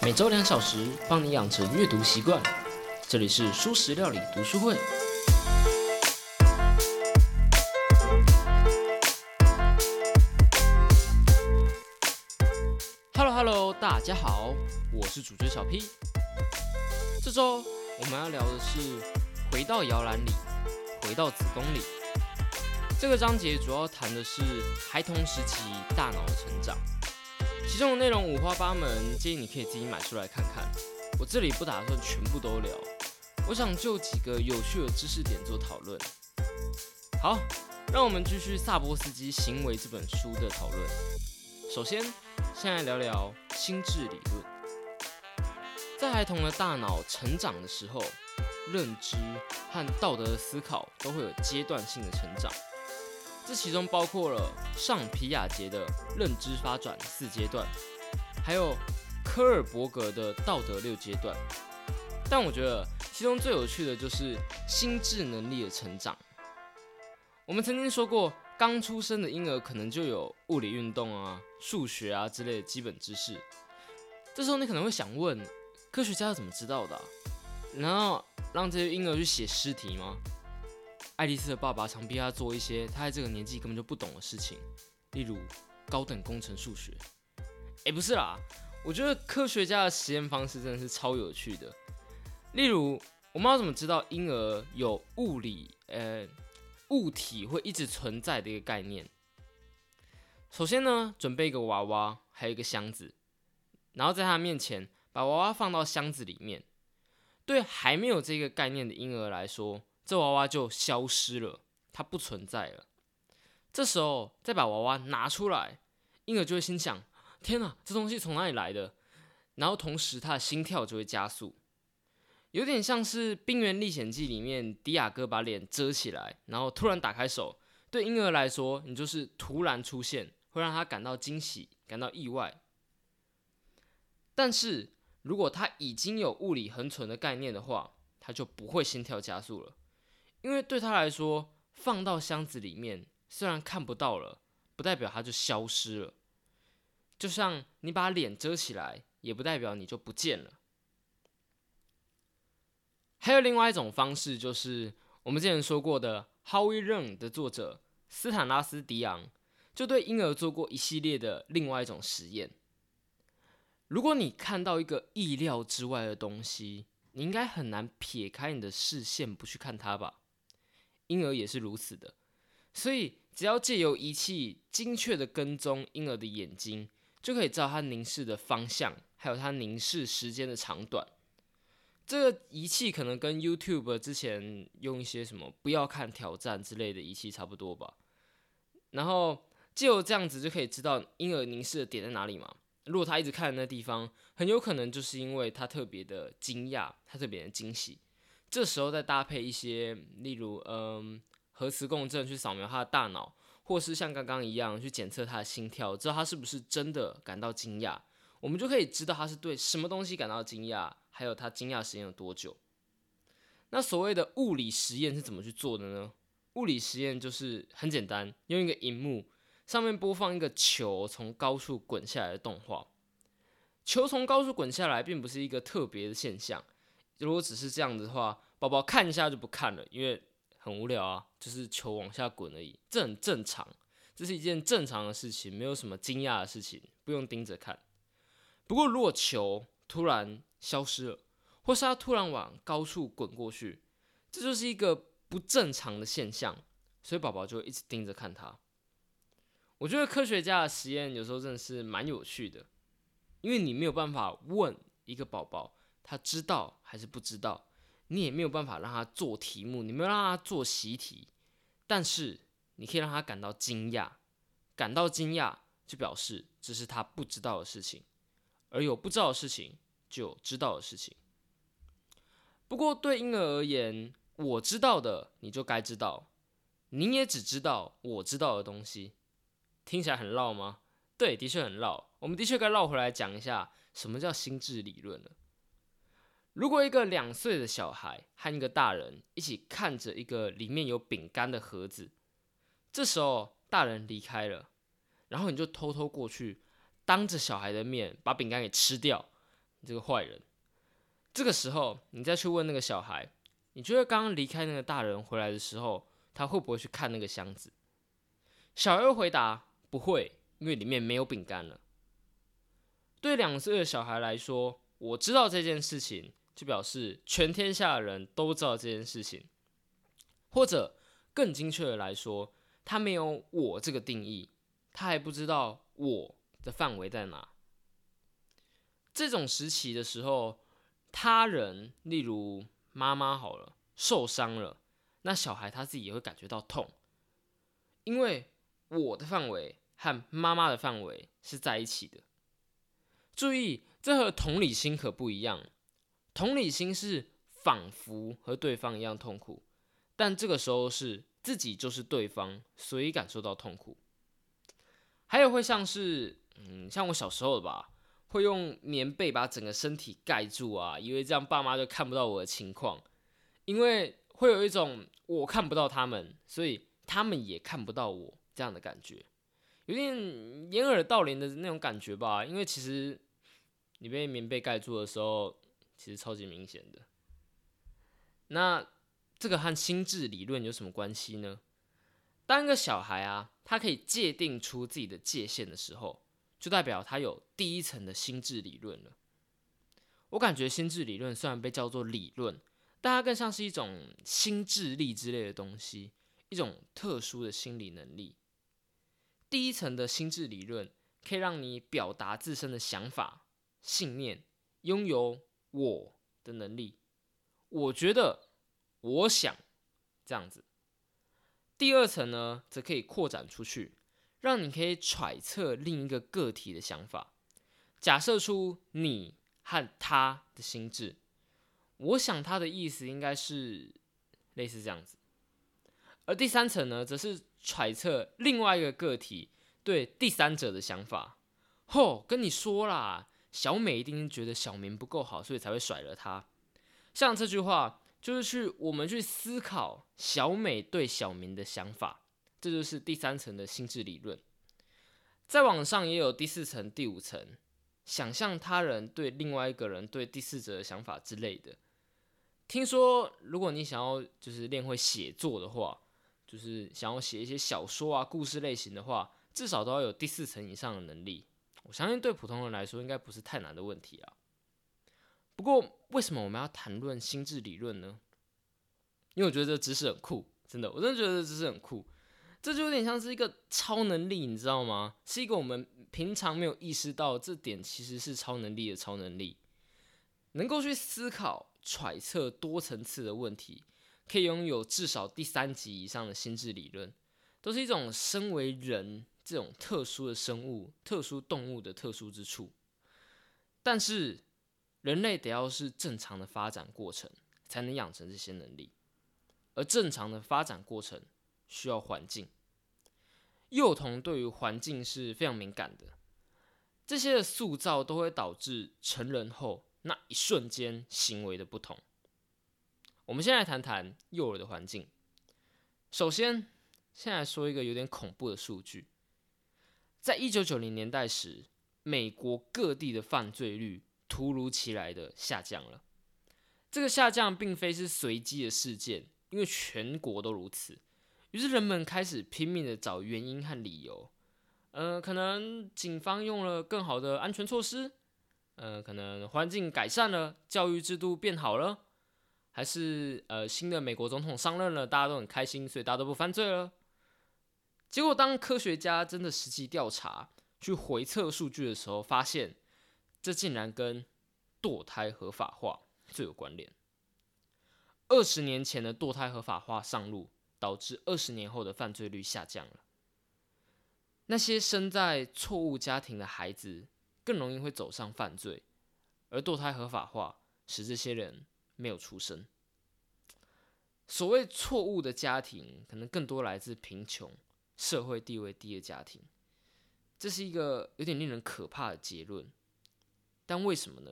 每周两小时，帮你养成阅读习惯。这里是舒食料理读书会。Hello Hello，大家好，我是主角小 P。这周我们要聊的是回到摇篮里，回到子宫里。这个章节主要谈的是孩童时期大脑的成长，其中的内容五花八门，建议你可以自己买书来看看。我这里不打算全部都聊，我想就几个有趣的知识点做讨论。好，让我们继续萨波斯基《行为》这本书的讨论。首先，先来聊聊心智理论。在孩童的大脑成长的时候，认知和道德的思考都会有阶段性的成长。这其中包括了上皮亚杰的认知发展四阶段，还有科尔伯格的道德六阶段。但我觉得其中最有趣的就是心智能力的成长。我们曾经说过，刚出生的婴儿可能就有物理运动啊、数学啊之类的基本知识。这时候你可能会想问，科学家怎么知道的？难道让这些婴儿去写诗题吗？爱丽丝的爸爸常逼她做一些她在这个年纪根本就不懂的事情，例如高等工程数学。哎，不是啦，我觉得科学家的实验方式真的是超有趣的。例如，我们要怎么知道婴儿有物理呃物体会一直存在的一个概念？首先呢，准备一个娃娃，还有一个箱子，然后在他面前把娃娃放到箱子里面。对还没有这个概念的婴儿来说，这娃娃就消失了，它不存在了。这时候再把娃娃拿出来，婴儿就会心想：天哪，这东西从哪里来的？然后同时他的心跳就会加速，有点像是《冰原历险记》里面迪亚哥把脸遮起来，然后突然打开手。对婴儿来说，你就是突然出现，会让他感到惊喜、感到意外。但是如果他已经有物理恒存的概念的话，他就不会心跳加速了。因为对他来说，放到箱子里面虽然看不到了，不代表它就消失了。就像你把脸遮起来，也不代表你就不见了。还有另外一种方式，就是我们之前说过的《How We Learn》的作者斯坦拉斯迪昂，就对婴儿做过一系列的另外一种实验。如果你看到一个意料之外的东西，你应该很难撇开你的视线不去看它吧？婴儿也是如此的，所以只要借由仪器精确的跟踪婴儿的眼睛，就可以知道他凝视的方向，还有他凝视时间的长短。这个仪器可能跟 YouTube 之前用一些什么“不要看挑战”之类的仪器差不多吧。然后借由这样子就可以知道婴儿凝视的点在哪里嘛。如果他一直看的那地方，很有可能就是因为他特别的惊讶，他特别的惊喜。这时候再搭配一些，例如，嗯，核磁共振去扫描他的大脑，或是像刚刚一样去检测他的心跳，知道他是不是真的感到惊讶，我们就可以知道他是对什么东西感到惊讶，还有他惊讶时间有多久。那所谓的物理实验是怎么去做的呢？物理实验就是很简单，用一个荧幕上面播放一个球从高处滚下来的动画。球从高处滚下来，并不是一个特别的现象。如果只是这样子的话，宝宝看一下就不看了，因为很无聊啊，就是球往下滚而已，这很正常，这是一件正常的事情，没有什么惊讶的事情，不用盯着看。不过如果球突然消失了，或是它突然往高处滚过去，这就是一个不正常的现象，所以宝宝就一直盯着看它。我觉得科学家的实验有时候真的是蛮有趣的，因为你没有办法问一个宝宝。他知道还是不知道，你也没有办法让他做题目，你没有让他做习题，但是你可以让他感到惊讶，感到惊讶就表示这是他不知道的事情，而有不知道的事情就有知道的事情。不过对婴儿而言，我知道的你就该知道，你也只知道我知道的东西，听起来很绕吗？对，的确很绕。我们的确该绕回来讲一下什么叫心智理论了。如果一个两岁的小孩和一个大人一起看着一个里面有饼干的盒子，这时候大人离开了，然后你就偷偷过去，当着小孩的面把饼干给吃掉，你这个坏人。这个时候，你再去问那个小孩，你觉得刚刚离开那个大人回来的时候，他会不会去看那个箱子？小孩回答不会，因为里面没有饼干了。对两岁的小孩来说，我知道这件事情，就表示全天下的人都知道这件事情，或者更精确的来说，他没有我这个定义，他还不知道我的范围在哪。这种时期的时候，他人，例如妈妈好了，受伤了，那小孩他自己也会感觉到痛，因为我的范围和妈妈的范围是在一起的。注意，这和同理心可不一样。同理心是仿佛和对方一样痛苦，但这个时候是自己就是对方，所以感受到痛苦。还有会像是，嗯，像我小时候的吧。会用棉被把整个身体盖住啊，以为这样爸妈就看不到我的情况，因为会有一种我看不到他们，所以他们也看不到我这样的感觉，有点掩耳盗铃的那种感觉吧。因为其实你被棉被盖住的时候，其实超级明显的。那这个和心智理论有什么关系呢？当一个小孩啊，他可以界定出自己的界限的时候。就代表他有第一层的心智理论了。我感觉心智理论虽然被叫做理论，但它更像是一种心智力之类的东西，一种特殊的心理能力。第一层的心智理论可以让你表达自身的想法、信念，拥有我的能力。我觉得，我想这样子。第二层呢，则可以扩展出去。让你可以揣测另一个个体的想法，假设出你和他的心智。我想他的意思应该是类似这样子。而第三层呢，则是揣测另外一个个体对第三者的想法。吼，跟你说啦，小美一定觉得小明不够好，所以才会甩了他。像这句话，就是去我们去思考小美对小明的想法。这就是第三层的心智理论，在网上也有第四层、第五层，想象他人对另外一个人对第四者的想法之类的。听说，如果你想要就是练会写作的话，就是想要写一些小说啊、故事类型的话，至少都要有第四层以上的能力。我相信对普通人来说，应该不是太难的问题啊。不过，为什么我们要谈论心智理论呢？因为我觉得这知识很酷，真的，我真的觉得这知识很酷。这就有点像是一个超能力，你知道吗？是一个我们平常没有意识到这点，其实是超能力的超能力，能够去思考、揣测多层次的问题，可以拥有至少第三级以上的心智理论，都是一种身为人这种特殊的生物、特殊动物的特殊之处。但是，人类得要是正常的发展过程，才能养成这些能力，而正常的发展过程。需要环境，幼童对于环境是非常敏感的，这些的塑造都会导致成人后那一瞬间行为的不同。我们先来谈谈幼儿的环境。首先，先来说一个有点恐怖的数据，在一九九零年代时，美国各地的犯罪率突如其来的下降了。这个下降并非是随机的事件，因为全国都如此。于是人们开始拼命的找原因和理由，呃，可能警方用了更好的安全措施，呃，可能环境改善了，教育制度变好了，还是呃新的美国总统上任了，大家都很开心，所以大家都不犯罪了。结果当科学家真的实际调查去回测数据的时候，发现这竟然跟堕胎合法化最有关联。二十年前的堕胎合法化上路。导致二十年后的犯罪率下降了。那些生在错误家庭的孩子更容易会走上犯罪，而堕胎合法化使这些人没有出生。所谓错误的家庭，可能更多来自贫穷、社会地位低的家庭。这是一个有点令人可怕的结论。但为什么呢？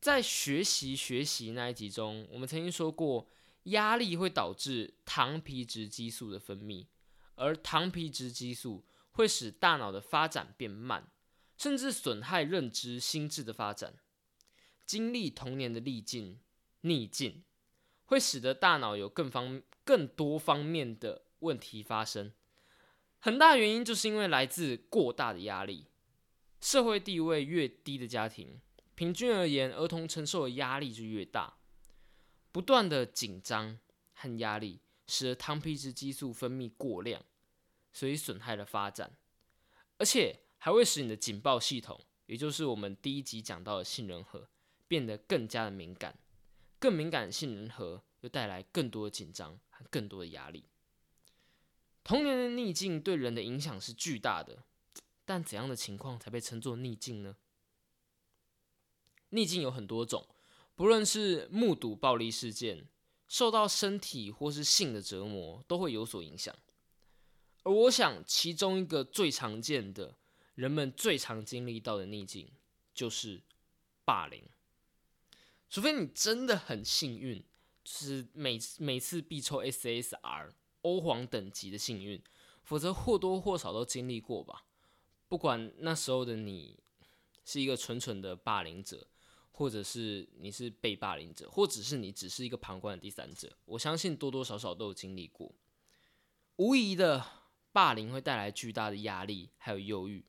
在学习学习那一集中，我们曾经说过。压力会导致糖皮质激素的分泌，而糖皮质激素会使大脑的发展变慢，甚至损害认知、心智的发展。经历童年的历境、逆境，会使得大脑有更方、更多方面的问题发生。很大原因就是因为来自过大的压力。社会地位越低的家庭，平均而言，儿童承受的压力就越大。不断的紧张和压力，使得糖皮质激素分泌过量，所以损害了发展，而且还会使你的警报系统，也就是我们第一集讲到的杏仁核。变得更加的敏感，更敏感的杏仁核又带来更多的紧张和更多的压力。童年的逆境对人的影响是巨大的，但怎样的情况才被称作逆境呢？逆境有很多种，不论是目睹暴力事件、受到身体或是性的折磨，都会有所影响。而我想，其中一个最常见的、人们最常经历到的逆境，就是霸凌。除非你真的很幸运，就是每每次必抽 SSR 欧皇等级的幸运，否则或多或少都经历过吧。不管那时候的你是一个纯纯的霸凌者，或者是你是被霸凌者，或者是你只是一个旁观的第三者，我相信多多少少都有经历过。无疑的，霸凌会带来巨大的压力，还有忧郁。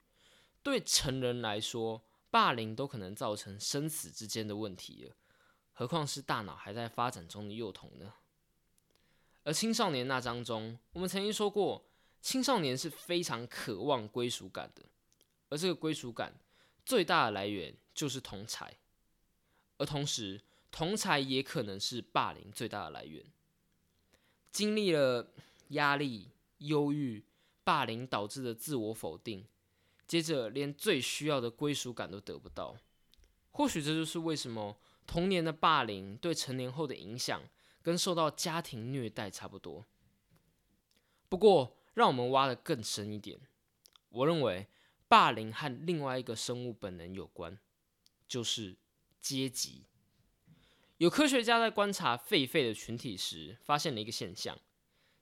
对成人来说，霸凌都可能造成生死之间的问题了。何况是大脑还在发展中的幼童呢？而青少年那章中，我们曾经说过，青少年是非常渴望归属感的，而这个归属感最大的来源就是同才，而同时，同才也可能是霸凌最大的来源。经历了压力、忧郁、霸凌导致的自我否定，接着连最需要的归属感都得不到，或许这就是为什么。童年的霸凌对成年后的影响，跟受到家庭虐待差不多。不过，让我们挖得更深一点，我认为霸凌和另外一个生物本能有关，就是阶级。有科学家在观察狒狒的群体时，发现了一个现象：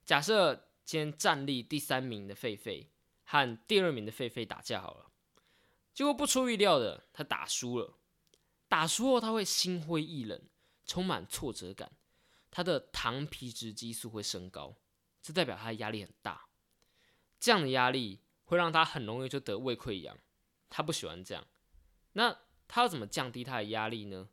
假设今天站立第三名的狒狒和第二名的狒狒打架好了，结果不出意料的，他打输了。打输后，他会心灰意冷，充满挫折感，他的糖皮质激素会升高，这代表他的压力很大。这样的压力会让他很容易就得胃溃疡，他不喜欢这样。那他要怎么降低他的压力呢？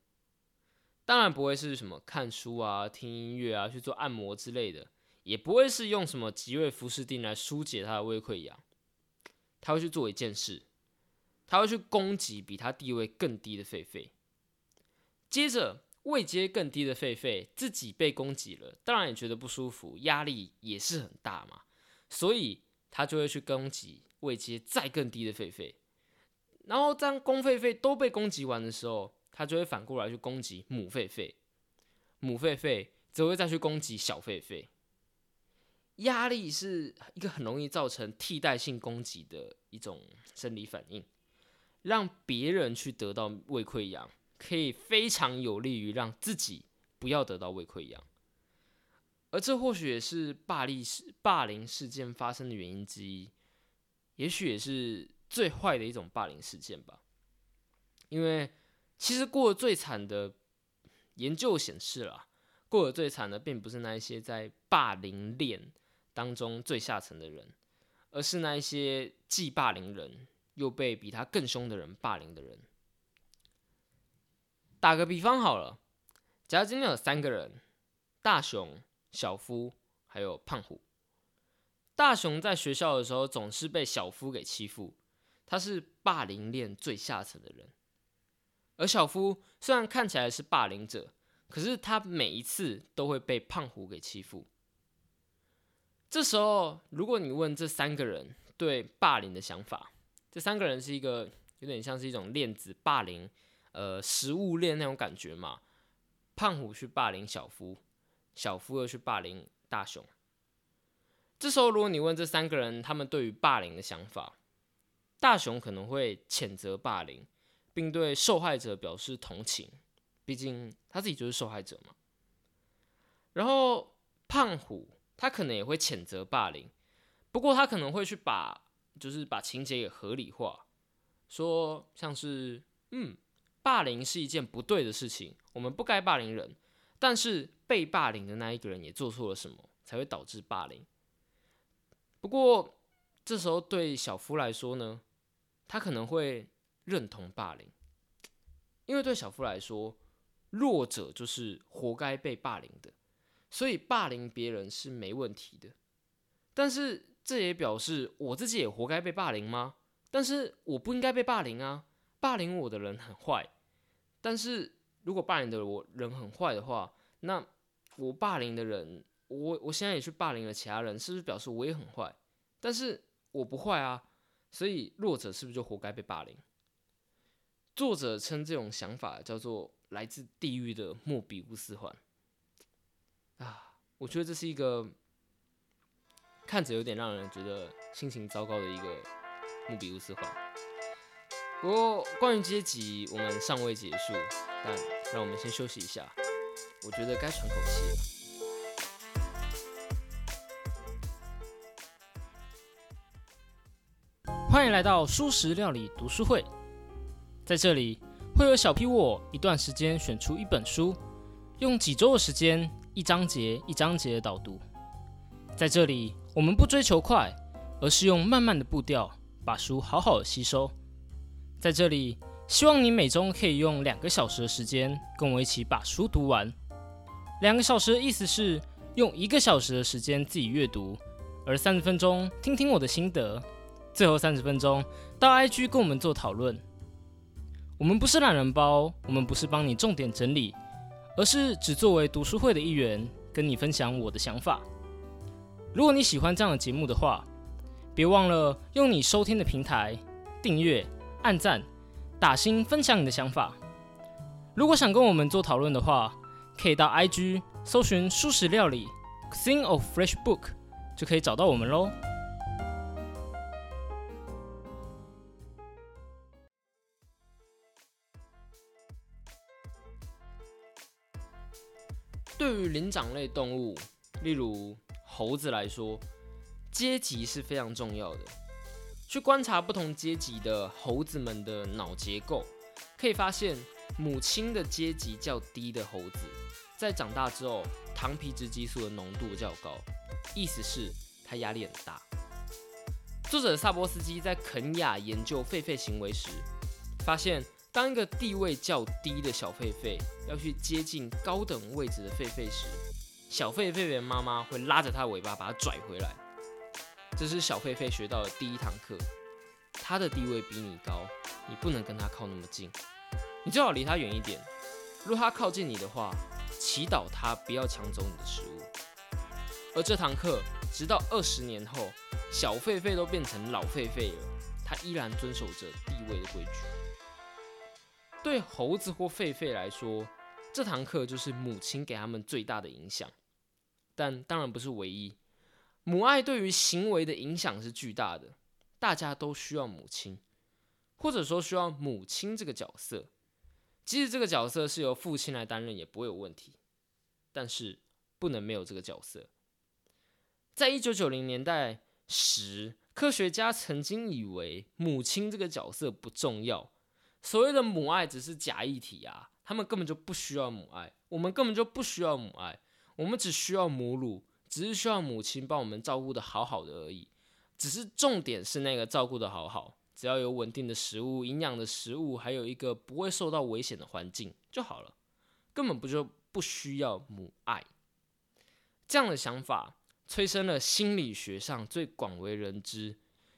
当然不会是什么看书啊、听音乐啊、去做按摩之类的，也不会是用什么吉瑞福士定来疏解他的胃溃疡。他会去做一件事，他会去攻击比他地位更低的狒狒。接着，位阶更低的狒狒自己被攻击了，当然也觉得不舒服，压力也是很大嘛，所以他就会去攻击位阶再更低的狒狒。然后当公狒狒都被攻击完的时候，他就会反过来去攻击母狒狒，母狒狒则会再去攻击小狒狒。压力是一个很容易造成替代性攻击的一种生理反应，让别人去得到胃溃疡。可以非常有利于让自己不要得到胃溃疡，而这或许也是霸凌事霸凌事件发生的原因之一，也许也是最坏的一种霸凌事件吧。因为其实过得最惨的，研究显示了，过得最惨的并不是那一些在霸凌链当中最下层的人，而是那一些既霸凌人又被比他更凶的人霸凌的人。打个比方好了，假如今天有三个人，大雄、小夫还有胖虎。大雄在学校的时候总是被小夫给欺负，他是霸凌链最下层的人。而小夫虽然看起来是霸凌者，可是他每一次都会被胖虎给欺负。这时候，如果你问这三个人对霸凌的想法，这三个人是一个有点像是一种链子霸凌。呃，食物链那种感觉嘛，胖虎去霸凌小夫，小夫又去霸凌大雄。这时候，如果你问这三个人他们对于霸凌的想法，大雄可能会谴责霸凌，并对受害者表示同情，毕竟他自己就是受害者嘛。然后胖虎他可能也会谴责霸凌，不过他可能会去把就是把情节给合理化。说像是嗯，霸凌是一件不对的事情，我们不该霸凌人，但是被霸凌的那一个人也做错了什么，才会导致霸凌。不过这时候对小夫来说呢，他可能会认同霸凌，因为对小夫来说，弱者就是活该被霸凌的，所以霸凌别人是没问题的。但是这也表示我自己也活该被霸凌吗？但是我不应该被霸凌啊！霸凌我的人很坏，但是如果霸凌的我人很坏的话，那我霸凌的人，我我现在也去霸凌了其他人，是不是表示我也很坏？但是我不坏啊，所以弱者是不是就活该被霸凌？作者称这种想法叫做来自地狱的莫比乌斯环啊，我觉得这是一个。看着有点让人觉得心情糟糕的一个莫比乌斯环。不过关于阶级，我们尚未结束，但让我们先休息一下。我觉得该喘口气了。欢迎来到书食料理读书会，在这里会有小 P 我一段时间选出一本书，用几周的时间，一章节一章节的导读。在这里。我们不追求快，而是用慢慢的步调把书好好的吸收。在这里，希望你每周可以用两个小时的时间跟我一起把书读完。两个小时的意思是用一个小时的时间自己阅读，而三十分钟听听我的心得，最后三十分钟到 IG 跟我们做讨论。我们不是懒人包，我们不是帮你重点整理，而是只作为读书会的一员，跟你分享我的想法。如果你喜欢这样的节目的话，别忘了用你收听的平台订阅、按赞、打星、分享你的想法。如果想跟我们做讨论的话，可以到 IG 搜寻“素食料理 ”（Cuisine of Fresh Book） 就可以找到我们喽。对于灵长类动物，例如。猴子来说，阶级是非常重要的。去观察不同阶级的猴子们的脑结构，可以发现，母亲的阶级较低的猴子，在长大之后，糖皮质激素的浓度较高，意思是它压力很大。作者萨波斯基在肯雅研究狒狒行为时，发现，当一个地位较低的小狒狒要去接近高等位置的狒狒时，小狒狒的妈妈会拉着它尾巴把它拽回来，这是小狒狒学到的第一堂课。它的地位比你高，你不能跟它靠那么近，你最好离它远一点。如果它靠近你的话，祈祷它不要抢走你的食物。而这堂课，直到二十年后，小狒狒都变成老狒狒了，它依然遵守着地位的规矩。对猴子或狒狒来说，这堂课就是母亲给他们最大的影响。但当然不是唯一，母爱对于行为的影响是巨大的。大家都需要母亲，或者说需要母亲这个角色。即使这个角色是由父亲来担任，也不会有问题。但是不能没有这个角色。在一九九零年代时，科学家曾经以为母亲这个角色不重要，所谓的母爱只是假议题啊，他们根本就不需要母爱，我们根本就不需要母爱。我们只需要母乳，只是需要母亲帮我们照顾的好好的而已。只是重点是那个照顾的好好，只要有稳定的食物、营养的食物，还有一个不会受到危险的环境就好了，根本不就不需要母爱。这样的想法催生了心理学上最广为人知，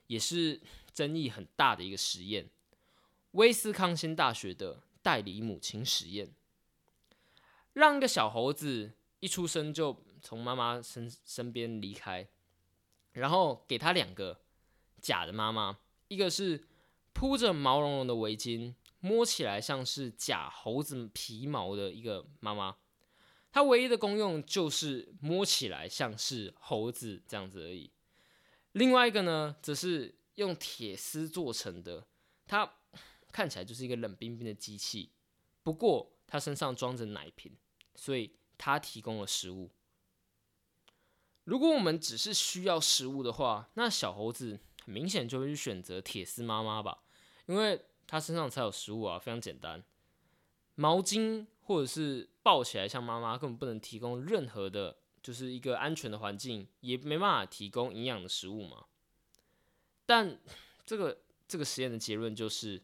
也是争议很大的一个实验——威斯康星大学的代理母亲实验，让一个小猴子。一出生就从妈妈身身边离开，然后给他两个假的妈妈，一个是铺着毛茸茸的围巾，摸起来像是假猴子皮毛的一个妈妈，它唯一的功用就是摸起来像是猴子这样子而已。另外一个呢，则是用铁丝做成的，它看起来就是一个冷冰冰的机器，不过它身上装着奶瓶，所以。它提供了食物。如果我们只是需要食物的话，那小猴子很明显就会去选择铁丝妈妈吧，因为它身上才有食物啊，非常简单。毛巾或者是抱起来像妈妈，根本不能提供任何的，就是一个安全的环境，也没办法提供营养的食物嘛。但这个这个实验的结论就是，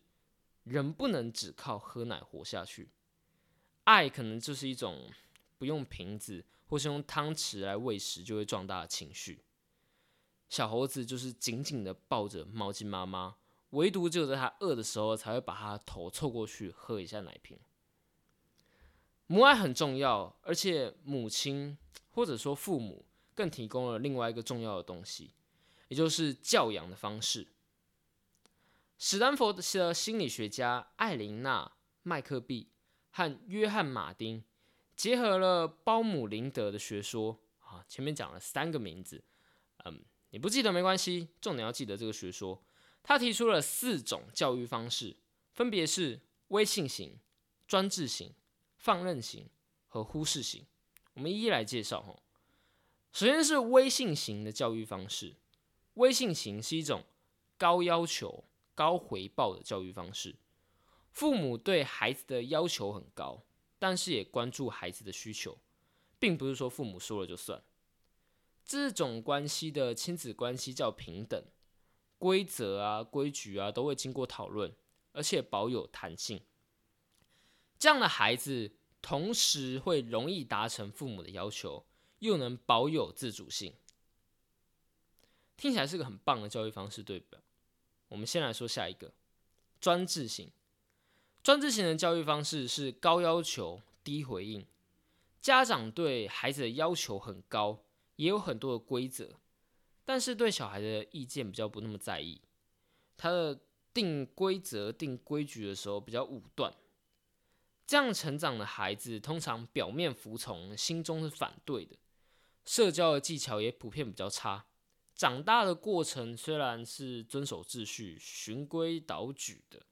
人不能只靠喝奶活下去。爱可能就是一种不用瓶子或是用汤匙来喂食就会壮大的情绪。小猴子就是紧紧的抱着毛巾妈妈，唯独只有在它饿的时候才会把它头凑过去喝一下奶瓶。母爱很重要，而且母亲或者说父母更提供了另外一个重要的东西，也就是教养的方式。史丹佛的心理学家艾琳娜·麦克毕和约翰·马丁结合了包姆林德的学说啊，前面讲了三个名字，嗯。你不记得没关系，重点要记得这个学说。他提出了四种教育方式，分别是微信型、专制型、放任型和忽视型。我们一一来介绍哈。首先是微信型的教育方式。微信型是一种高要求、高回报的教育方式。父母对孩子的要求很高，但是也关注孩子的需求，并不是说父母说了就算。这种关系的亲子关系叫平等，规则啊、规矩啊都会经过讨论，而且保有弹性。这样的孩子同时会容易达成父母的要求，又能保有自主性。听起来是个很棒的教育方式，对吧？我们先来说下一个，专制型。专制型的教育方式是高要求、低回应，家长对孩子的要求很高。也有很多的规则，但是对小孩的意见比较不那么在意。他的定规则、定规矩的时候比较武断。这样成长的孩子通常表面服从，心中是反对的。社交的技巧也普遍比较差。长大的过程虽然是遵守秩序、循规蹈矩的，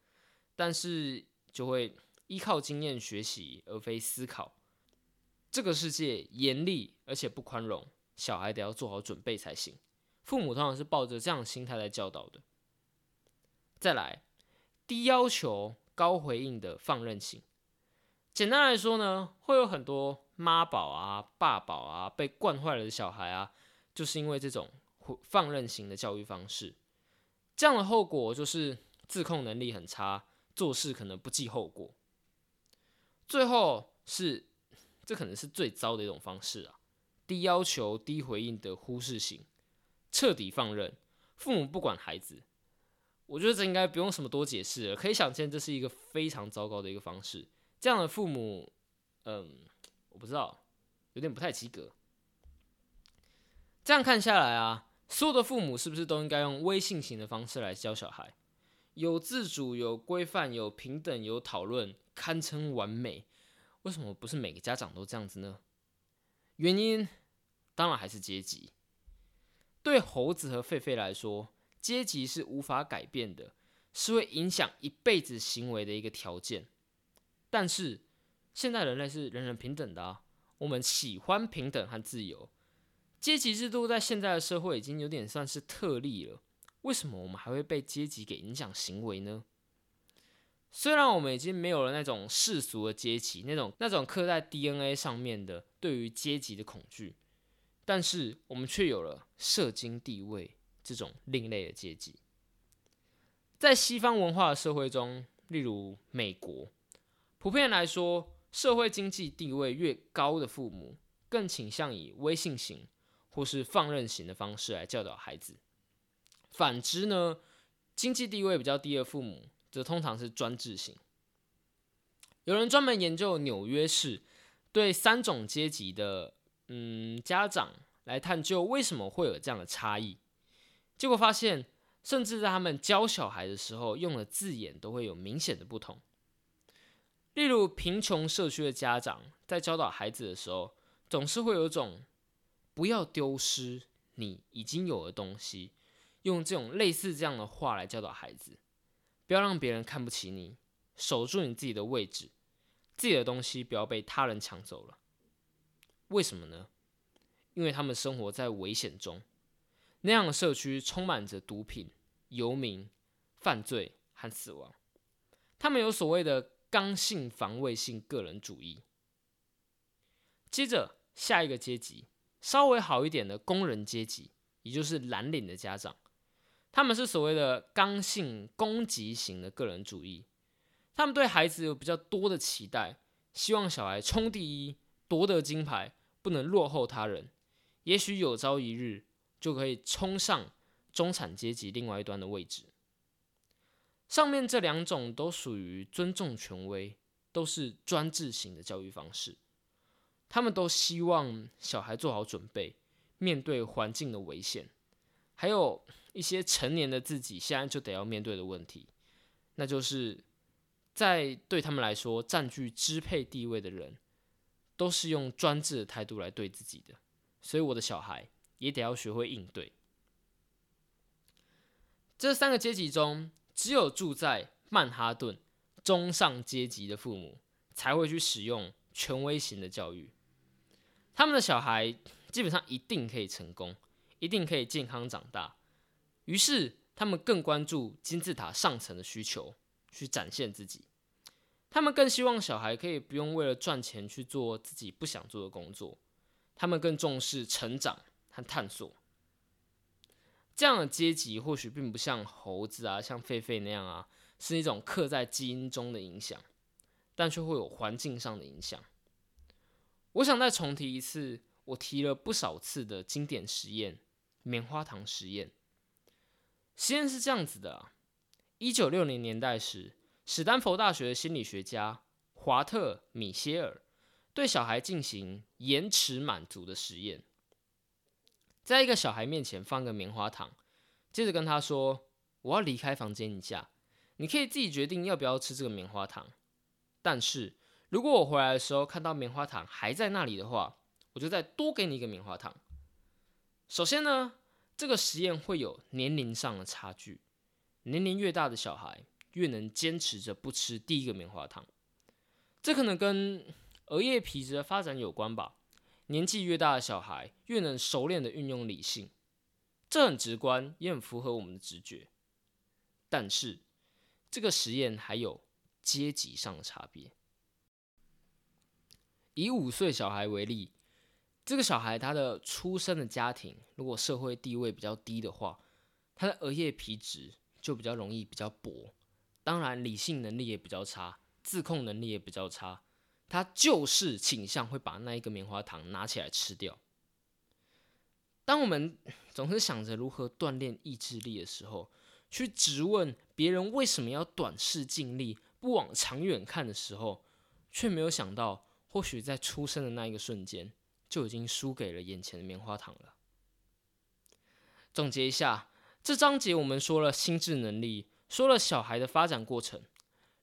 但是就会依靠经验学习，而非思考。这个世界严厉而且不宽容。小孩得要做好准备才行。父母通常是抱着这样的心态来教导的。再来，低要求高回应的放任型。简单来说呢，会有很多妈宝啊、爸宝啊被惯坏了的小孩啊，就是因为这种放任型的教育方式。这样的后果就是自控能力很差，做事可能不计后果。最后是，这可能是最糟的一种方式啊。低要求、低回应的忽视型，彻底放任，父母不管孩子。我觉得这应该不用什么多解释了，可以想见这是一个非常糟糕的一个方式。这样的父母，嗯，我不知道，有点不太及格。这样看下来啊，所有的父母是不是都应该用微信型的方式来教小孩？有自主、有规范、有平等、有讨论，堪称完美。为什么不是每个家长都这样子呢？原因。当然还是阶级。对猴子和狒狒来说，阶级是无法改变的，是会影响一辈子行为的一个条件。但是现在人类是人人平等的啊，我们喜欢平等和自由。阶级制度在现在的社会已经有点算是特例了。为什么我们还会被阶级给影响行为呢？虽然我们已经没有了那种世俗的阶级，那种那种刻在 DNA 上面的对于阶级的恐惧。但是我们却有了社经地位这种另类的阶级。在西方文化的社会中，例如美国，普遍来说，社会经济地位越高的父母，更倾向以威信型或是放任型的方式来教导孩子。反之呢，经济地位比较低的父母，则通常是专制型。有人专门研究纽约市对三种阶级的。嗯，家长来探究为什么会有这样的差异，结果发现，甚至在他们教小孩的时候用的字眼都会有明显的不同。例如，贫穷社区的家长在教导孩子的时候，总是会有种不要丢失你已经有的东西，用这种类似这样的话来教导孩子，不要让别人看不起你，守住你自己的位置，自己的东西不要被他人抢走了。为什么呢？因为他们生活在危险中，那样的社区充满着毒品、游民、犯罪，和死亡。他们有所谓的刚性防卫性个人主义。接着下一个阶级，稍微好一点的工人阶级，也就是蓝领的家长，他们是所谓的刚性攻击型的个人主义。他们对孩子有比较多的期待，希望小孩冲第一，夺得金牌，不能落后他人。也许有朝一日就可以冲上中产阶级另外一端的位置。上面这两种都属于尊重权威，都是专制型的教育方式。他们都希望小孩做好准备，面对环境的危险，还有一些成年的自己现在就得要面对的问题，那就是在对他们来说，占据支配地位的人都是用专制的态度来对自己的，所以我的小孩也得要学会应对。这三个阶级中。只有住在曼哈顿中上阶级的父母才会去使用权威型的教育，他们的小孩基本上一定可以成功，一定可以健康长大。于是他们更关注金字塔上层的需求，去展现自己。他们更希望小孩可以不用为了赚钱去做自己不想做的工作，他们更重视成长和探索。这样的阶级或许并不像猴子啊，像狒狒那样啊，是一种刻在基因中的影响，但却会有环境上的影响。我想再重提一次，我提了不少次的经典实验——棉花糖实验。实验是这样子的：一九六零年代时，史丹佛大学的心理学家华特米歇尔对小孩进行延迟满足的实验。在一个小孩面前放个棉花糖，接着跟他说：“我要离开房间一下，你可以自己决定要不要吃这个棉花糖。但是如果我回来的时候看到棉花糖还在那里的话，我就再多给你一个棉花糖。”首先呢，这个实验会有年龄上的差距，年龄越大的小孩越能坚持着不吃第一个棉花糖，这可能跟额叶皮质的发展有关吧。年纪越大的小孩，越能熟练的运用理性，这很直观，也很符合我们的直觉。但是，这个实验还有阶级上的差别。以五岁小孩为例，这个小孩他的出生的家庭，如果社会地位比较低的话，他的额叶皮质就比较容易比较薄，当然理性能力也比较差，自控能力也比较差。他就是倾向会把那一个棉花糖拿起来吃掉。当我们总是想着如何锻炼意志力的时候，去质问别人为什么要短视尽力、不往长远看的时候，却没有想到，或许在出生的那一个瞬间，就已经输给了眼前的棉花糖了。总结一下，这章节我们说了心智能力，说了小孩的发展过程。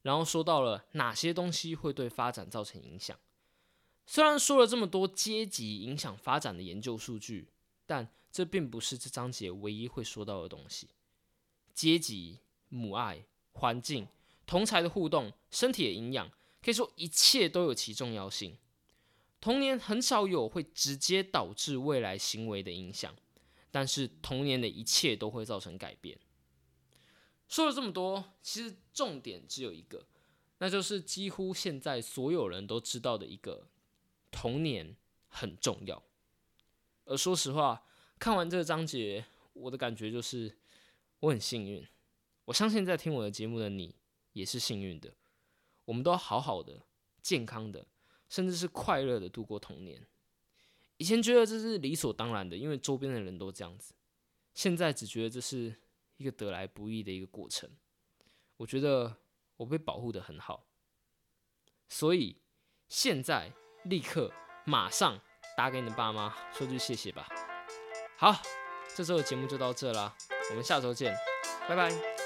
然后说到了哪些东西会对发展造成影响。虽然说了这么多阶级影响发展的研究数据，但这并不是这章节唯一会说到的东西。阶级、母爱、环境、同才的互动、身体的营养，可以说一切都有其重要性。童年很少有会直接导致未来行为的影响，但是童年的一切都会造成改变。说了这么多，其实重点只有一个，那就是几乎现在所有人都知道的一个童年很重要。而说实话，看完这个章节，我的感觉就是我很幸运。我相信在听我的节目的你也是幸运的。我们都好好的、健康的，甚至是快乐的度过童年。以前觉得这是理所当然的，因为周边的人都这样子。现在只觉得这是。一个得来不易的一个过程，我觉得我被保护的很好，所以现在立刻马上打给你的爸妈说句谢谢吧。好，这周的节目就到这啦，我们下周见，拜拜。